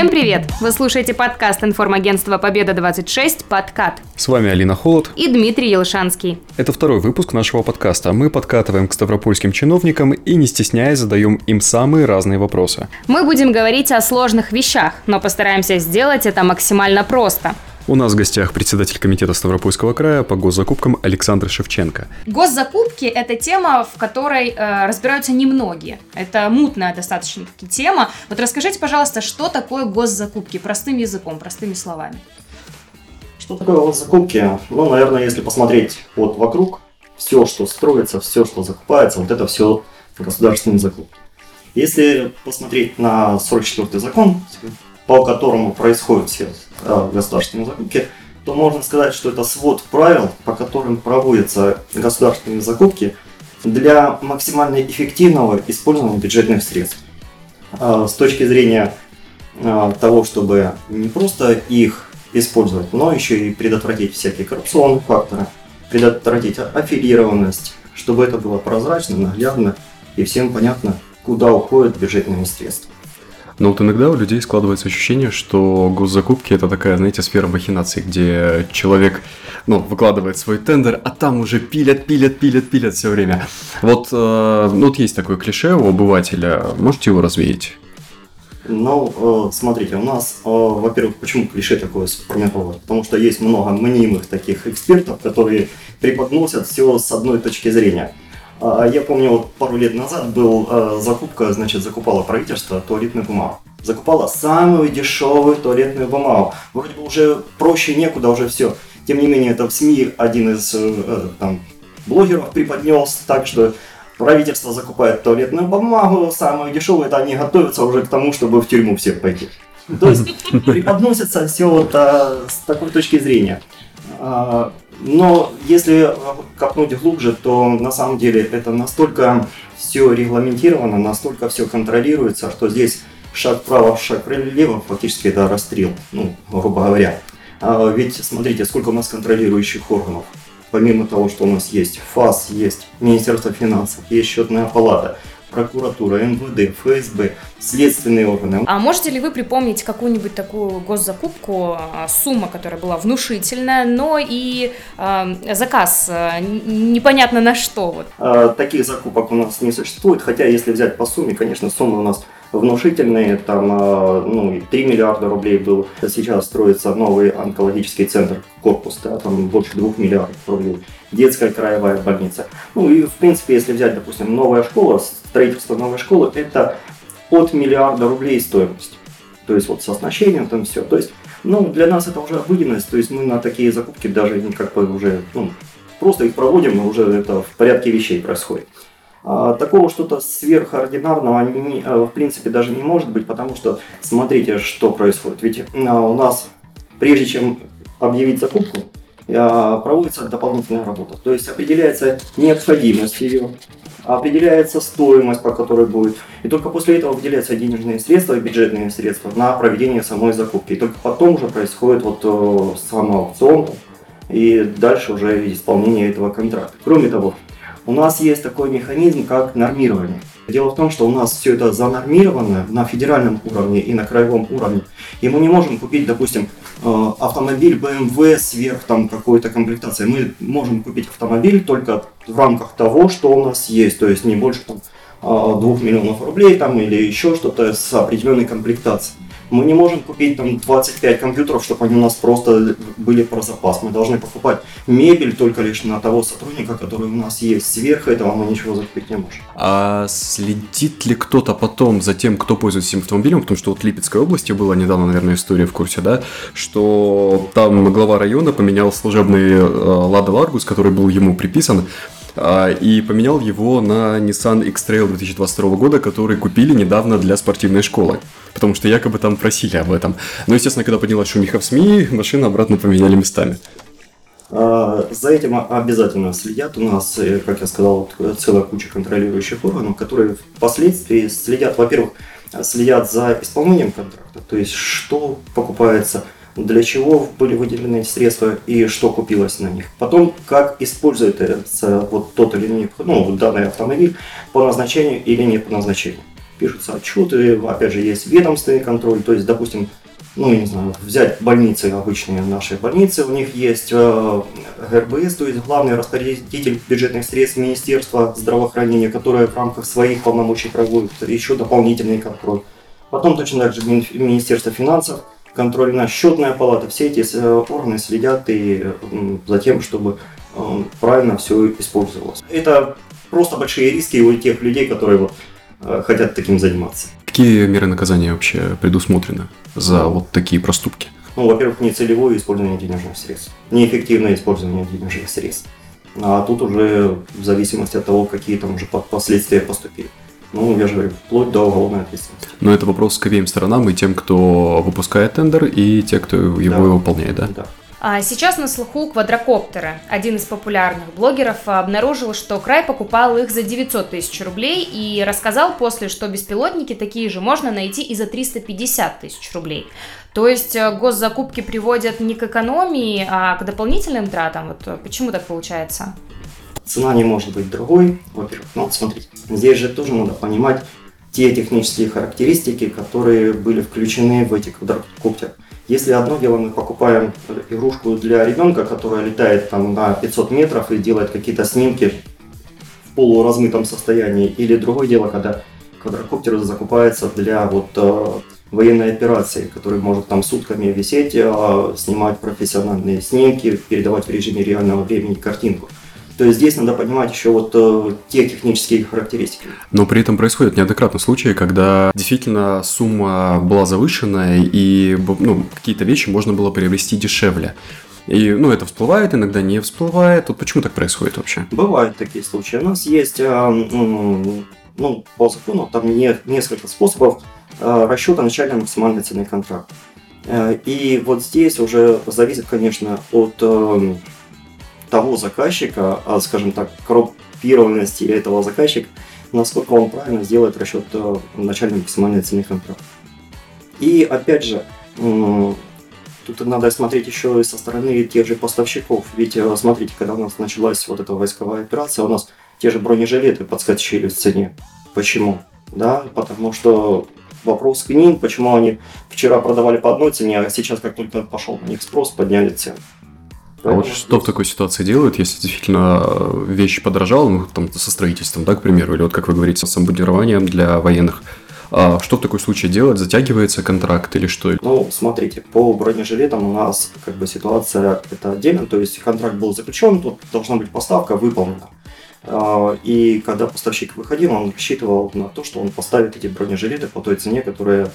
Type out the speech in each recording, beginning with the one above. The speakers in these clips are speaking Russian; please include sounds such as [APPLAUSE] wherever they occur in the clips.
Всем привет! Вы слушаете подкаст информагентства «Победа-26» «Подкат». С вами Алина Холод и Дмитрий Елшанский. Это второй выпуск нашего подкаста. Мы подкатываем к ставропольским чиновникам и, не стесняясь, задаем им самые разные вопросы. Мы будем говорить о сложных вещах, но постараемся сделать это максимально просто. У нас в гостях председатель комитета Ставропольского края по госзакупкам Александр Шевченко. Госзакупки – это тема, в которой э, разбираются немногие. Это мутная достаточно таки тема. Вот расскажите, пожалуйста, что такое госзакупки простым языком, простыми словами. Что такое госзакупки? Ну, наверное, если посмотреть вот вокруг, все, что строится, все, что закупается, вот это все государственные закупки. Если посмотреть на 44-й закон, по которому происходят все э, государственные закупки, то можно сказать, что это свод правил, по которым проводятся государственные закупки для максимально эффективного использования бюджетных средств. Э, с точки зрения э, того, чтобы не просто их использовать, но еще и предотвратить всякие коррупционные факторы, предотвратить аффилированность, чтобы это было прозрачно, наглядно и всем понятно, куда уходят бюджетные средства. Но вот иногда у людей складывается ощущение, что госзакупки это такая, знаете, сфера махинаций, где человек, ну, выкладывает свой тендер, а там уже пилят, пилят, пилят, пилят все время. Вот, э, ну, вот есть такое клише у обывателя, можете его развеять? Ну, э, смотрите, у нас, э, во-первых, почему клише такое сформировалось? Потому что есть много мнимых таких экспертов, которые преподносят все с одной точки зрения – я помню, вот пару лет назад был э, закупка, значит, закупало правительство туалетную бумагу. Закупало самую дешевую туалетную бумагу. Вроде бы уже проще некуда, уже все. Тем не менее, это в СМИ один из э, там, блогеров преподнес так, что правительство закупает туалетную бумагу, самую дешевую, это они готовятся уже к тому, чтобы в тюрьму всех пойти. То есть [LAUGHS] преподносится все вот а, с такой точки зрения. А, но если копнуть глубже, то на самом деле это настолько все регламентировано, настолько все контролируется, что здесь шаг вправо, шаг влево, фактически это расстрел, ну, грубо говоря. А ведь смотрите, сколько у нас контролирующих органов. Помимо того, что у нас есть ФАС, есть Министерство финансов, есть счетная палата – прокуратура, МВД, ФСБ, следственные органы. А можете ли вы припомнить какую-нибудь такую госзакупку, а, сумма, которая была внушительная, но и э, заказ э, непонятно на что? Вот. А, таких закупок у нас не существует, хотя если взять по сумме, конечно, сумма у нас внушительные, там ну, 3 миллиарда рублей был. Сейчас строится новый онкологический центр, корпус, да, там больше 2 миллиардов рублей. Детская краевая больница. Ну и в принципе, если взять, допустим, новая школа, строительство новой школы, это от миллиарда рублей стоимость. То есть вот с оснащением там все. То есть, ну, для нас это уже обыденность, то есть мы на такие закупки даже как бы уже, ну, просто их проводим, и уже это в порядке вещей происходит. А, такого что-то сверхординарного не, а, в принципе даже не может быть, потому что смотрите, что происходит. Ведь а, у нас, прежде чем объявить закупку, проводится дополнительная работа. То есть определяется необходимость ее, определяется стоимость, по которой будет. И только после этого выделяются денежные средства, бюджетные средства на проведение самой закупки. И только потом уже происходит вот э, сам аукцион и дальше уже исполнение этого контракта. Кроме того, у нас есть такой механизм, как нормирование. Дело в том, что у нас все это занормировано на федеральном уровне и на краевом уровне. И мы не можем купить, допустим, э, автомобиль BMW сверх там какой-то комплектации. Мы можем купить автомобиль только в рамках того, что у нас есть. То есть не больше там, 2 э, миллионов рублей там, или еще что-то с определенной комплектацией. Мы не можем купить там 25 компьютеров, чтобы они у нас просто были про запас. Мы должны покупать мебель только лишь на того сотрудника, который у нас есть. Сверх этого мы ничего закупить не можем. А следит ли кто-то потом за тем, кто пользуется этим автомобилем? Потому что вот в Липецкой области была недавно, наверное, история в курсе, да, что там глава района поменял служебный э, Лада Ларгус, который был ему приписан, и поменял его на Nissan X-Trail 2022 года, который купили недавно для спортивной школы. Потому что якобы там просили об этом. Но, естественно, когда поднялась шумиха в СМИ, машины обратно поменяли местами. А, за этим обязательно следят. У нас, э, как я сказал, целая куча контролирующих органов, которые впоследствии следят, во-первых, следят за исполнением контракта, то есть что покупается – для чего были выделены средства и что купилось на них. Потом, как используется вот тот или иной, ну, данный автомобиль по назначению или не по назначению. пишутся отчеты, опять же, есть ведомственный контроль, то есть, допустим, ну, не знаю, взять больницы, обычные наши больницы, у них есть э, ГРБС, то есть главный распорядитель бюджетных средств Министерства здравоохранения, которое в рамках своих полномочий проводит еще дополнительный контроль. Потом точно так же Министерство финансов, контрольная счетная палата, все эти э, органы следят и за тем, чтобы э, правильно все использовалось. Это просто большие риски у тех людей, которые вот, э, хотят таким заниматься. Какие меры наказания вообще предусмотрены за вот такие проступки? Ну, во-первых, нецелевое использование денежных средств, неэффективное использование денежных средств. А тут уже в зависимости от того, какие там уже последствия поступили. Ну, я же говорю, вплоть до уголовной ответственности. Но это вопрос к обеим сторонам, и тем, кто выпускает тендер, и те, кто его да. выполняет, да? Да. А сейчас на слуху квадрокоптеры. Один из популярных блогеров обнаружил, что край покупал их за 900 тысяч рублей и рассказал после, что беспилотники такие же можно найти и за 350 тысяч рублей. То есть э, госзакупки приводят не к экономии, а к дополнительным тратам. Вот э, почему так получается? Цена не может быть другой, во-первых. Вот смотрите, здесь же тоже надо понимать те технические характеристики, которые были включены в эти квадрокоптеры. Если одно дело мы покупаем игрушку для ребенка, которая летает там на 500 метров и делает какие-то снимки в полуразмытом состоянии, или другое дело, когда квадрокоптер закупается для вот э, военной операции, который может там сутками висеть, э, снимать профессиональные снимки, передавать в режиме реального времени картинку. То есть здесь надо понимать еще вот э, те технические характеристики. Но при этом происходит неоднократно случаи, когда действительно сумма была завышенная и ну, какие-то вещи можно было приобрести дешевле. И, ну, это всплывает, иногда не всплывает. Вот почему так происходит вообще? Бывают такие случаи. У нас есть, э, ну, по закону, там не, несколько способов э, расчета начальной максимальной цены контракта. Э, и вот здесь уже зависит, конечно, от того заказчика, а, скажем так, коррумпированности этого заказчика, насколько он правильно сделает расчет э, начальной максимальной цены контракта. И опять же, тут надо смотреть еще и со стороны тех же поставщиков. Ведь э, смотрите, когда у нас началась вот эта войсковая операция, у нас те же бронежилеты подскочили в цене. Почему? Да, потому что вопрос к ним, почему они вчера продавали по одной цене, а сейчас, как только пошел на них спрос, подняли цену. А вот что в такой ситуации делают, если действительно э, вещь подорожала, ну, там, со строительством, да, к примеру, или вот, как вы говорите, с обмундированием для военных, а что в такой случае делать? Затягивается контракт или что? Ну, смотрите, по бронежилетам у нас как бы ситуация это отдельно, то есть контракт был заключен, тут должна быть поставка выполнена. А, и когда поставщик выходил, он рассчитывал на то, что он поставит эти бронежилеты по той цене, которая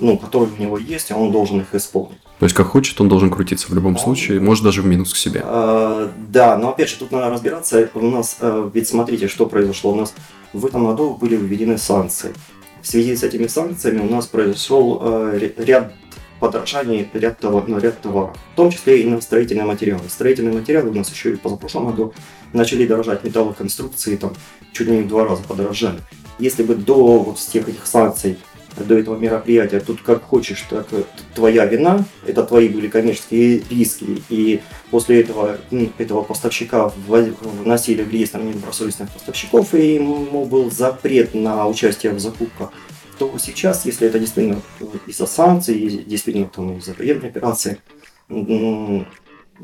ну, которые у него есть, а он должен их исполнить. То есть, как хочет, он должен крутиться в любом он... случае, может даже в минус к себе. А, да, но опять же, тут надо разбираться. У нас, а, ведь смотрите, что произошло. У нас в этом году были введены санкции. В связи с этими санкциями у нас произошел а, ряд подорожаний, ряд, товар, ну, ряд товаров, в том числе и на строительные материалы. Строительные материалы у нас еще и позапрошлом году начали дорожать металлоконструкции, там чуть ли не в два раза подорожали. Если бы до вот всех этих санкций до этого мероприятия. Тут как хочешь, так твоя вина, это твои были коммерческие риски. И после этого, этого поставщика вносили в реестр недобросовестных поставщиков, и ему был запрет на участие в закупках то сейчас, если это действительно из-за санкций, действительно там из-за военной операции,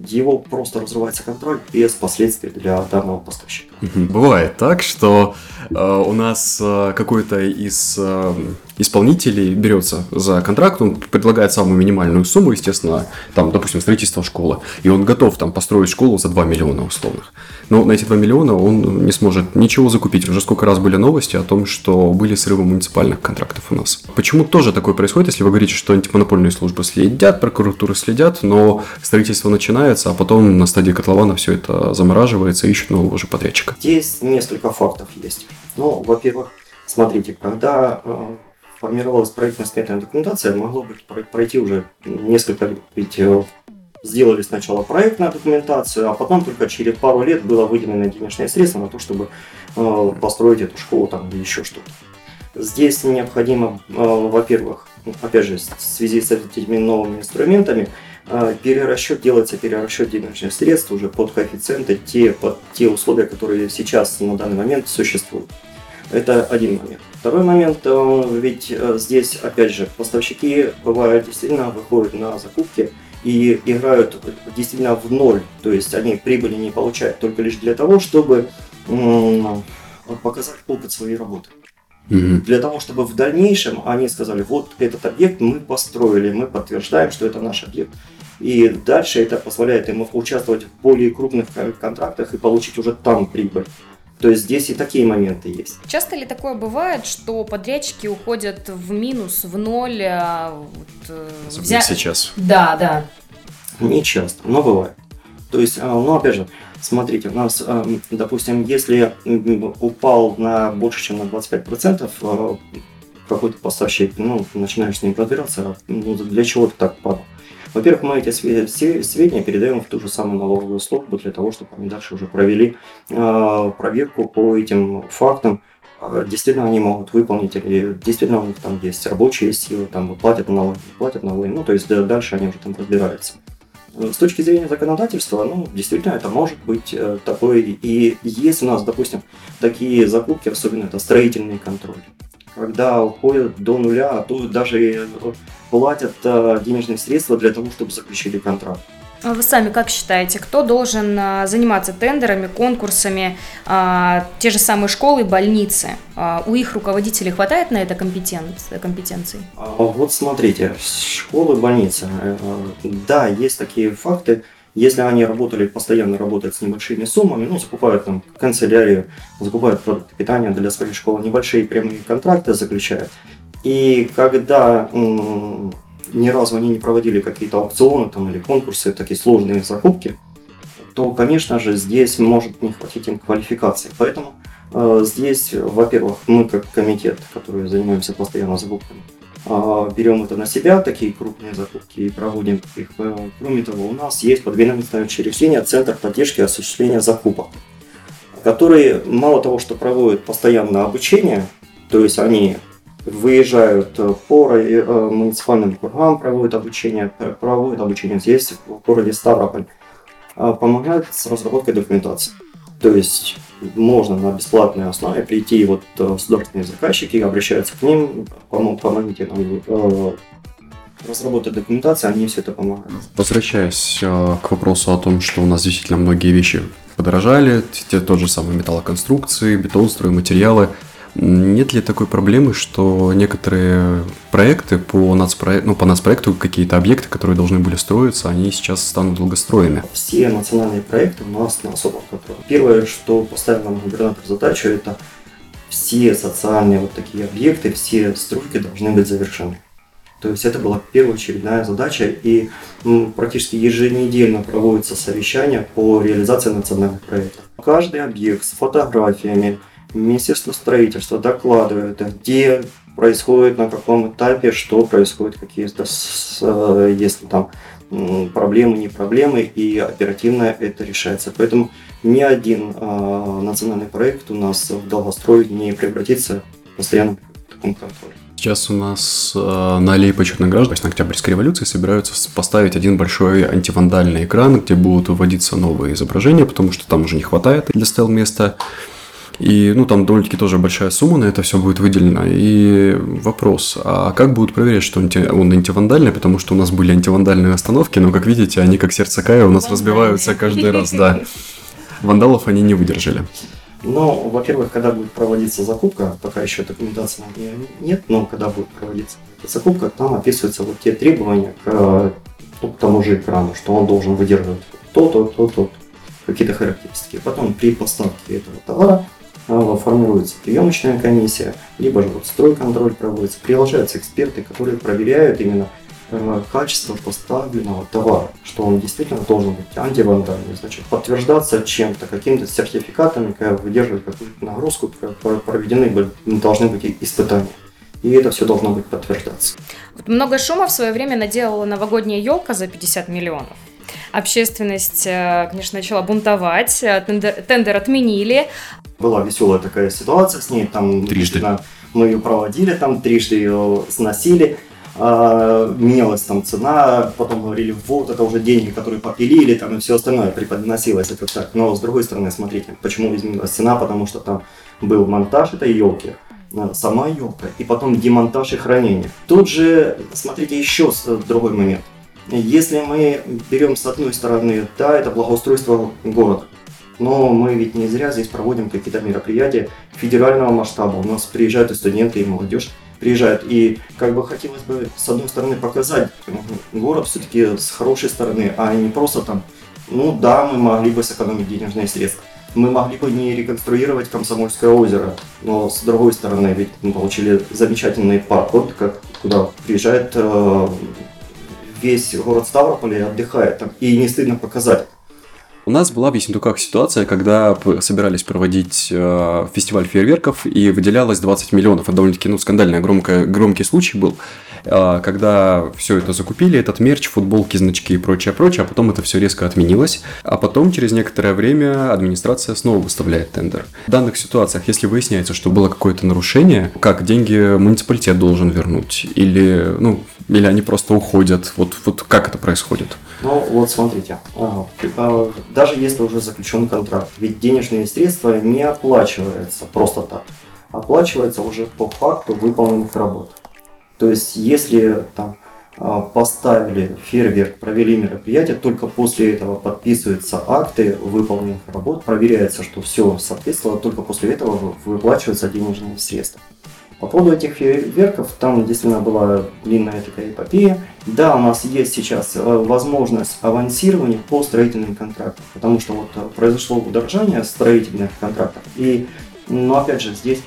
его просто разрывается контроль без последствий для данного поставщика. Бывает так, что э, у нас э, какой-то из э, исполнителей берется за контракт, он предлагает самую минимальную сумму, естественно, там, допустим, строительство школы, и он готов там построить школу за 2 миллиона условных. Но на эти 2 миллиона он не сможет ничего закупить. Уже сколько раз были новости о том, что были срывы муниципальных контрактов у нас. Почему тоже такое происходит, если вы говорите, что антимонопольные службы следят, прокуратуры следят, но строительство начинается, а потом на стадии котлована все это замораживается и ищут нового уже подрядчика? Здесь несколько фактов есть. Ну, во-первых, смотрите, когда э, формировалась проектно-сметная документация, могло быть пройти уже несколько лет. Ведь э, сделали сначала проектную документацию, а потом только через пару лет было выделено денежные средства на то, чтобы э, построить эту школу там или еще что-то. Здесь необходимо, э, во-первых, опять же, в связи с этими новыми инструментами, перерасчет делается перерасчет денежных средств уже под коэффициенты, те, под те условия, которые сейчас на данный момент существуют. Это один момент. Второй момент, э, ведь э, здесь, опять же, поставщики бывают действительно выходят на закупки и играют действительно в ноль, то есть они прибыли не получают только лишь для того, чтобы показать опыт своей работы. Для того, чтобы в дальнейшем они сказали, вот этот объект мы построили, мы подтверждаем, что это наш объект. И дальше это позволяет им участвовать в более крупных контрактах и получить уже там прибыль. То есть здесь и такие моменты есть. Часто ли такое бывает, что подрядчики уходят в минус, в ноль? А, вот, э, взя... сейчас. Да, да. Не часто, но бывает. То есть, а, ну опять же, смотрите, у нас, а, допустим, если упал на больше, чем на 25%, а, какой-то поставщик, ну, начинаешь с ним разбираться, ну, для чего ты так падал? Во-первых, мы эти сведения передаем в ту же самую налоговую службу для того, чтобы они дальше уже провели э, проверку по этим фактам. Э, действительно они могут выполнить, или действительно у них там есть рабочие силы, там платят налоги, платят налоги, ну то есть дальше они уже там разбираются. Э, с точки зрения законодательства, ну, действительно, это может быть э, такое. И есть у нас, допустим, такие закупки, особенно это строительный контроль когда уходят до нуля, а то даже платят э, денежные средства для того, чтобы заключили контракт. А вы сами как считаете, кто должен а, заниматься тендерами, конкурсами, а, те же самые школы, больницы? У их руководителей хватает на это компетенции? Вот смотрите, школы, больницы. Э, да, есть такие факты. Если они работали, постоянно работают с небольшими суммами, ну, закупают там канцелярию, закупают продукты питания для своей школы, небольшие прямые контракты заключают. И когда ни разу они не проводили какие-то аукционы там, или конкурсы, такие сложные закупки, то, конечно же, здесь может не хватить им квалификации. Поэтому э, здесь, во-первых, мы как комитет, который занимаемся постоянно закупками, а, берем это на себя, такие крупные закупки, и проводим их. Э, кроме того, у нас есть подведомственное учреждение Центр поддержки и осуществления закупок, которые мало того, что проводят постоянное обучение, то есть они выезжают по э, муниципальным кругам, проводят обучение, проводят обучение здесь, в городе Ставрополь, а, помогают с разработкой документации. То есть можно на бесплатной основе прийти, вот э, государственные заказчики обращаются к ним, помогите нам э, разработать документацию, они все это помогают. Возвращаясь э, к вопросу о том, что у нас действительно многие вещи подорожали, те, тот же самый металлоконструкции, бетон, стройматериалы, нет ли такой проблемы, что некоторые проекты по, нацпрое... ну, по нацпроекту, какие-то объекты, которые должны были строиться, они сейчас станут долгостроенными? Все национальные проекты у нас на особом контроле. Первое, что поставил нам губернатор задачу, это все социальные вот такие объекты, все стройки должны быть завершены. То есть это была первоочередная задача, и ну, практически еженедельно проводятся совещания по реализации национальных проектов. Каждый объект с фотографиями, Министерство строительства докладывает, где происходит, на каком этапе, что происходит, какие э, если там проблемы, не проблемы, и оперативно это решается. Поэтому ни один э, национальный проект у нас в долгострой не превратится постоянно в таком контроле. Сейчас у нас э, на аллее почетных граждан на Октябрьской революции собираются поставить один большой антивандальный экран, где будут выводиться новые изображения, потому что там уже не хватает для стел места. И, ну, там довольно-таки тоже большая сумма на это все будет выделена. И вопрос, а как будут проверять, что он, он антивандальный? Потому что у нас были антивандальные остановки, но, как видите, они как сердце Кая у нас разбиваются каждый раз, да. Вандалов они не выдержали. Ну, во-первых, когда будет проводиться закупка, пока еще документации нет, но когда будет проводиться закупка, там описываются вот те требования к, ну, к тому же экрану, что он должен выдерживать то-то, то-то, какие-то характеристики. Потом при поставке этого товара формируется приемочная комиссия, либо же вот стройконтроль проводится, приглашаются эксперты, которые проверяют именно э, качество поставленного товара, что он действительно должен быть антивандальный, значит, подтверждаться чем-то, какими-то сертификатами, когда выдерживать какую-то нагрузку, проведены должны быть испытания. И это все должно быть подтверждаться. Вот много шума в свое время наделала новогодняя елка за 50 миллионов. Общественность, э, конечно, начала бунтовать, э, тендер, тендер отменили. Была веселая такая ситуация с ней, там трижды. Мы ее проводили, там трижды ее сносили. а, менялась там цена, потом говорили, вот это уже деньги, которые попилили, там и все остальное преподносилось это так. Но с другой стороны, смотрите, почему изменилась цена, потому что там был монтаж этой елки, а, сама елка, и потом демонтаж и хранение. Тут же, смотрите, еще другой момент. Если мы берем с одной стороны, да, это благоустройство города, но мы ведь не зря здесь проводим какие-то мероприятия федерального масштаба. У нас приезжают и студенты, и молодежь приезжают. И как бы хотелось бы, с одной стороны, показать город все-таки с хорошей стороны, а не просто там, ну да, мы могли бы сэкономить денежные средства. Мы могли бы не реконструировать Комсомольское озеро, но с другой стороны, ведь мы получили замечательный парк, вот как, куда приезжает э, весь город Ставрополь и отдыхает там, и не стыдно показать. У нас была в Ессентуках ситуация, когда собирались проводить э, фестиваль фейерверков и выделялось 20 миллионов. Это довольно-таки ну, скандальный, громко, громкий случай был, э, когда все это закупили, этот мерч, футболки, значки и прочее, прочее, а потом это все резко отменилось. А потом через некоторое время администрация снова выставляет тендер. В данных ситуациях, если выясняется, что было какое-то нарушение, как деньги муниципалитет должен вернуть? Или, ну, или они просто уходят? Вот, вот как это происходит? Ну, вот смотрите, а, даже если уже заключен контракт, ведь денежные средства не оплачиваются просто так, оплачивается уже по факту выполненных работ. То есть, если там а, поставили фейерверк, провели мероприятие, только после этого подписываются акты выполненных работ, проверяется, что все соответствовало, только после этого выплачиваются денежные средства. По поводу этих фейерверков, там действительно была длинная такая эпопея. Да, у нас есть сейчас э, возможность авансирования по строительным контрактам, потому что вот э, произошло удорожание строительных контрактов. И, но опять же, здесь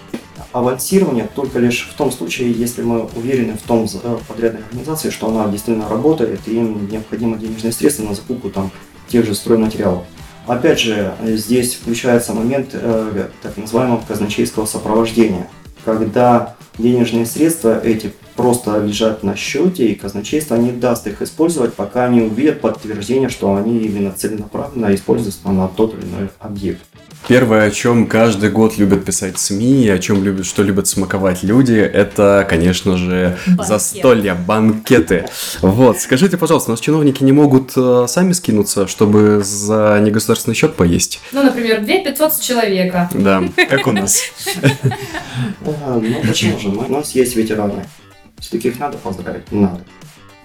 авансирование только лишь в том случае, если мы уверены в том э, подрядной организации, что она действительно работает, и им необходимо денежные средства на закупку там, тех же стройматериалов. Опять же, здесь включается момент э, так называемого казначейского сопровождения – когда денежные средства эти просто лежат на счете, и казначейство не даст их использовать, пока не увидят подтверждение, что они именно целенаправленно используются на тот или иной объект. Первое, о чем каждый год любят писать СМИ, и о чем любят, что любят смаковать люди, это, конечно же, Банкет. застолья, банкеты. Вот, скажите, пожалуйста, у нас чиновники не могут э, сами скинуться, чтобы за негосударственный счет поесть? Ну, например, 2 500 с человека. Да, как у нас. [LAUGHS] Ну, почему же? У нас есть ветераны. Все-таки их надо поздравить? Надо.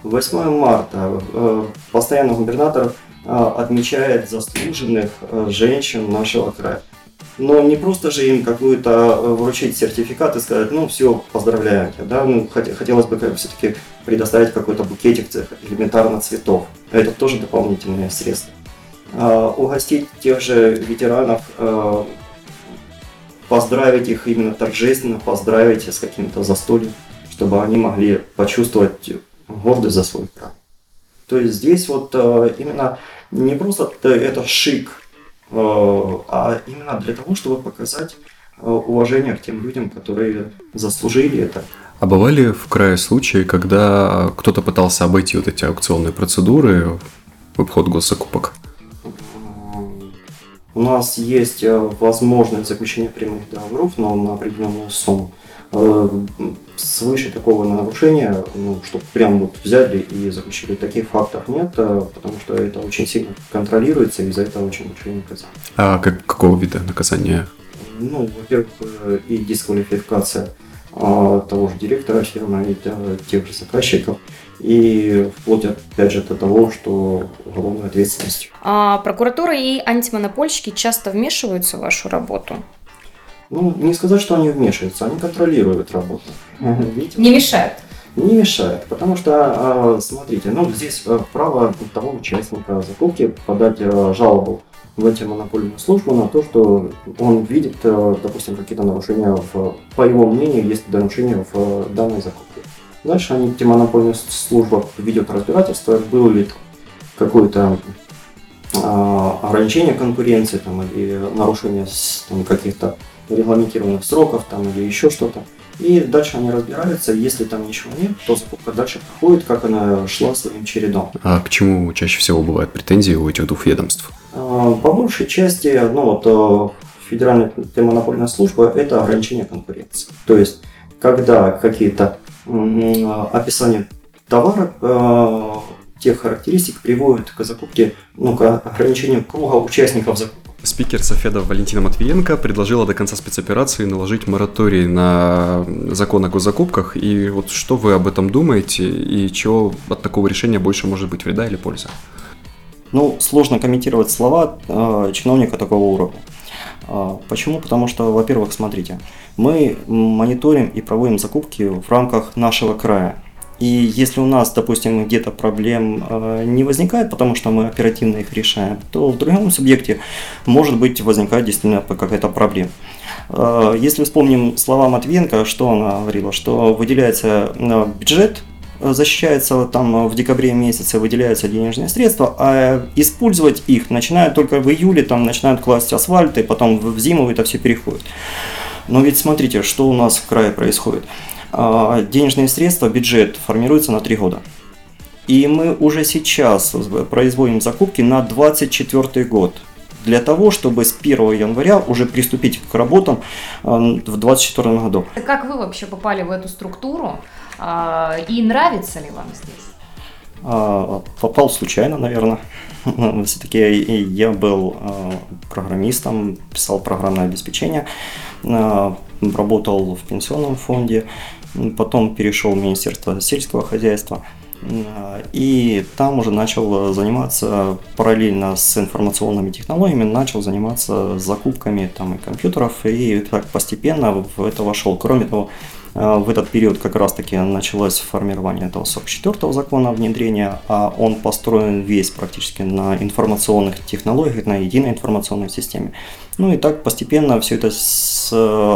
8 марта э, постоянно губернатор а, отмечает заслуженных э, женщин нашего края. Но не просто же им какую-то э, вручить сертификат и сказать, ну все, поздравляю тебя, да, ну хотелось бы все-таки предоставить какой-то букетик элементарно цветов. Это тоже дополнительные средства. А, угостить тех же ветеранов, э, поздравить их именно торжественно, поздравить с каким-то застольем, чтобы они могли почувствовать гордость за свой край. То есть здесь вот именно не просто это шик, э, а именно для того, чтобы показать э, уважение к тем людям, которые заслужили это. А бывали в крае случаи, когда кто-то пытался обойти вот эти аукционные процедуры в обход госзакупок? У нас есть э, возможность заключения прямых договоров, но на определенную сумму. Э, свыше такого нарушения, ну, чтобы прям вот взяли и заключили, таких фактов нет, э, потому что это очень сильно контролируется, и за это очень большое наказание. А как, какого вида наказания? Ну, во-первых, и дисквалификация того же директора фирмы, и тех же заказчиков, и вплоть, опять же, до того, что уголовной ответственности. А прокуратура и антимонопольщики часто вмешиваются в вашу работу? Ну, не сказать, что они вмешиваются, они контролируют работу. Видите? Не мешают. Не мешает, потому что, а, смотрите, ну здесь э, право того участника закупки подать жалобу в антимонопольную службу на то, что он видит, э, допустим, какие-то нарушения, в, по его мнению, есть нарушения в данной закупке. Дальше антимонопольная служба ведет разбирательство, было ли какое-то а, ограничение конкуренции там, или нарушение там, каких-то регламентированных сроков там, или еще что-то. И дальше они разбираются, если там ничего нет, то закупка дальше проходит, как она шла своим чередом. А к чему чаще всего бывают претензии у этих двух ведомств? А, по большей части, ну вот э, Федеральная антимонопольная служба – это ограничение конкуренции. То есть, когда какие-то описание товара, тех характеристик приводит к закупке, ну, к ограничению круга участников закупки. Спикер Софеда Валентина Матвиенко предложила до конца спецоперации наложить мораторий на закон о госзакупках. И вот что вы об этом думаете и чего от такого решения больше может быть вреда или польза? Ну, сложно комментировать слова э, чиновника такого уровня. Э, почему? Потому что, во-первых, смотрите, мы мониторим и проводим закупки в рамках нашего края. И если у нас, допустим, где-то проблем э, не возникает, потому что мы оперативно их решаем, то в другом субъекте может быть возникает действительно какая-то проблема. Э, если вспомним слова Матвенко, что она говорила, что выделяется э, бюджет, защищается там в декабре месяце, выделяются денежные средства, а использовать их начинают только в июле, там начинают класть асфальт, и потом в зиму это все переходит. Но ведь смотрите, что у нас в крае происходит. А, денежные средства, бюджет формируется на 3 года. И мы уже сейчас производим закупки на 2024 год для того, чтобы с 1 января уже приступить к работам в 2024 году. Как вы вообще попали в эту структуру и нравится ли вам здесь? Попал случайно, наверное. [LAUGHS] Все-таки я был программистом, писал программное обеспечение, работал в пенсионном фонде, потом перешел в Министерство сельского хозяйства. И там уже начал заниматься параллельно с информационными технологиями, начал заниматься закупками там, и компьютеров, и так постепенно в это вошел. Кроме того, в этот период как раз-таки началось формирование этого 44-го закона внедрения, а он построен весь практически на информационных технологиях, на единой информационной системе. Ну и так постепенно все это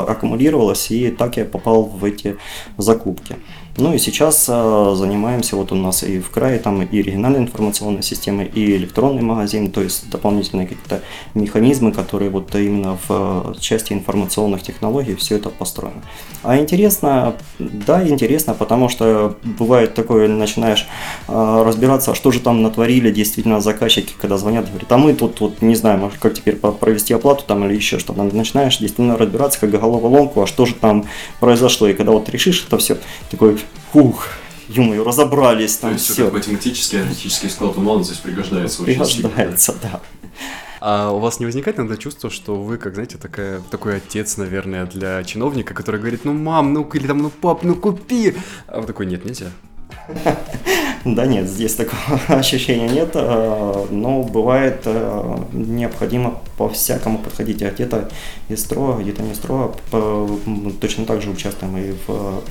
аккумулировалось, и так я попал в эти закупки. Ну и сейчас э, занимаемся, вот у нас и в крае там и региональная информационная система, и электронный магазин, то есть дополнительные какие-то механизмы, которые вот именно в э, части информационных технологий все это построено. А интересно, да, интересно, потому что бывает такое, начинаешь э, разбираться, что же там натворили действительно заказчики, когда звонят, говорят, а мы тут вот не знаем, как теперь провести оплату там или еще что-то. Начинаешь действительно разбираться как головоломку, а что же там произошло, и когда вот решишь это все, такой Ух, ё разобрались там То есть все. математический, аналитический склад ума здесь пригождается очень Пригождается, да. А у вас не возникает иногда чувство, что вы, как, знаете, такая, такой отец, наверное, для чиновника, который говорит, ну, мам, ну, или там, ну, пап, ну, купи. А вы такой, нет, нельзя. Да нет, здесь такого [LAUGHS] ощущения нет, а, но бывает а, необходимо по-всякому подходить, а где-то и строго, где-то не строго. Точно так же участвуем и в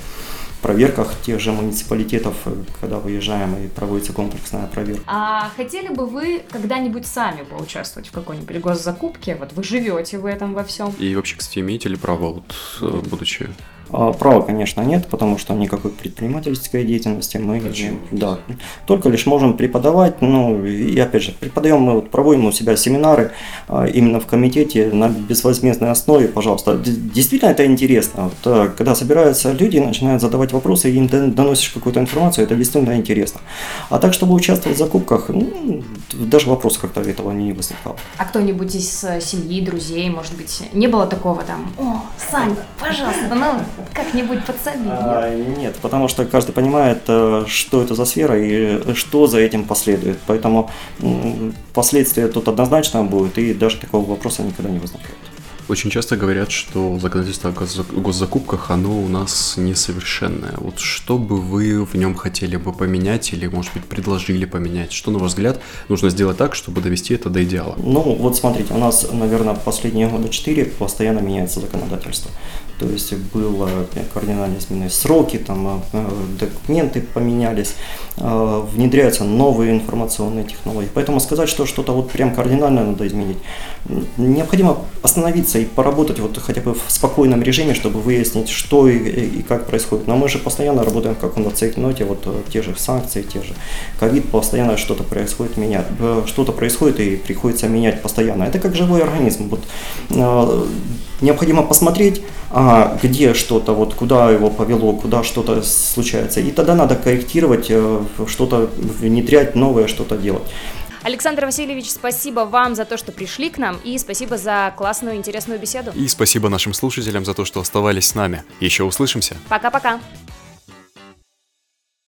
проверках тех же муниципалитетов, когда выезжаем и проводится комплексная проверка. А хотели бы вы когда-нибудь сами поучаствовать в какой-нибудь госзакупке? Вот вы живете в этом во всем. И вообще, кстати, имеете ли право, вот, э, будучи права, конечно, нет, потому что никакой предпринимательской деятельности мы Почему? да, только лишь можем преподавать. Ну, и опять же, преподаем мы, вот, проводим у себя семинары а, именно в комитете на безвозмездной основе, пожалуйста. Действительно это интересно. Вот, а, когда собираются люди, начинают задавать вопросы, и им доносишь какую-то информацию, это действительно интересно. А так, чтобы участвовать в закупках, ну, даже вопрос как-то этого не возникал. А кто-нибудь из э, семьи, друзей, может быть, не было такого там, о, Сань, пожалуйста, ну, как-нибудь подсоби? А, нет, потому что каждый понимает, э, что это за сфера и что за этим последует. Поэтому последствия тут однозначно будет, и даже такого вопроса никогда не возникает. Очень часто говорят, что законодательство о госзакупках, оно у нас несовершенное. Вот что бы вы в нем хотели бы поменять или, может быть, предложили поменять? Что, на ваш взгляд, нужно сделать так, чтобы довести это до идеала? Ну, вот смотрите, у нас, наверное, последние года четыре постоянно меняется законодательство. То есть было кардинально изменены сроки, там э, документы поменялись, э, внедряются новые информационные технологии. Поэтому сказать, что что-то вот прям кардинально надо изменить, необходимо остановиться и поработать вот хотя бы в спокойном режиме, чтобы выяснить, что и, и как происходит. Но мы же постоянно работаем в каком-то цейтноте, вот э, те же санкции, те же ковид, постоянно что-то происходит, менять, что-то происходит и приходится менять постоянно. Это как живой организм. Вот, необходимо посмотреть, а, где что-то, вот куда его повело, куда что-то случается. И тогда надо корректировать, э, что-то внедрять, новое что-то делать. Александр Васильевич, спасибо вам за то, что пришли к нам, и спасибо за классную, интересную беседу. И спасибо нашим слушателям за то, что оставались с нами. Еще услышимся. Пока-пока.